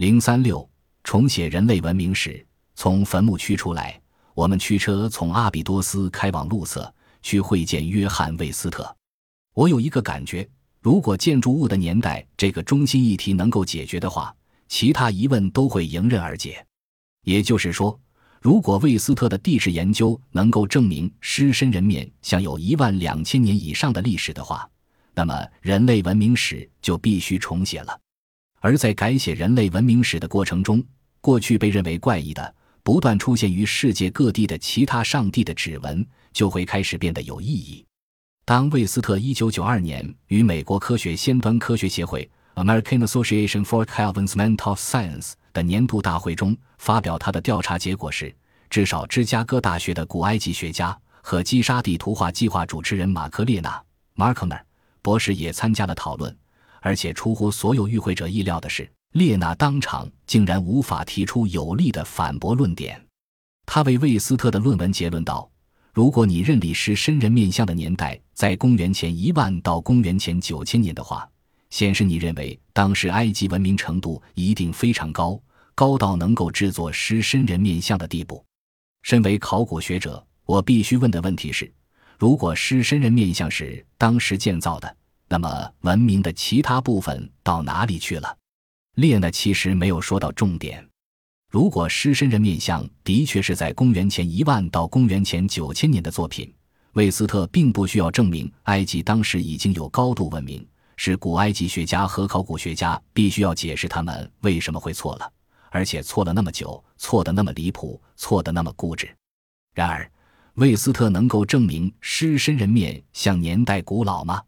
零三六重写人类文明史，从坟墓区出来。我们驱车从阿比多斯开往路瑟，去会见约翰·魏斯特。我有一个感觉，如果建筑物的年代这个中心议题能够解决的话，其他疑问都会迎刃而解。也就是说，如果魏斯特的地质研究能够证明狮身人面像有一万两千年以上的历史的话，那么人类文明史就必须重写了。而在改写人类文明史的过程中，过去被认为怪异的、不断出现于世界各地的其他上帝的指纹，就会开始变得有意义。当魏斯特1992年与美国科学先端科学协会 （American Association for Advancement of Science） 的年度大会中发表他的调查结果时，至少芝加哥大学的古埃及学家和基沙地图画计划主持人马克列纳 （Markner） 博士也参加了讨论。而且出乎所有与会者意料的是，列娜当场竟然无法提出有力的反驳论点。他为魏斯特的论文结论道：“如果你认李狮身人面像的年代在公元前一万到公元前九千年的话，显示你认为当时埃及文明程度一定非常高，高到能够制作狮身人面像的地步。身为考古学者，我必须问的问题是：如果狮身人面像是当时建造的？”那么，文明的其他部分到哪里去了？列呢其实没有说到重点。如果狮身人面像的确是在公元前一万到公元前九千年的作品，魏斯特并不需要证明埃及当时已经有高度文明。是古埃及学家和考古学家必须要解释他们为什么会错了，而且错了那么久，错得那么离谱，错得那么固执。然而，魏斯特能够证明狮身人面像年代古老吗？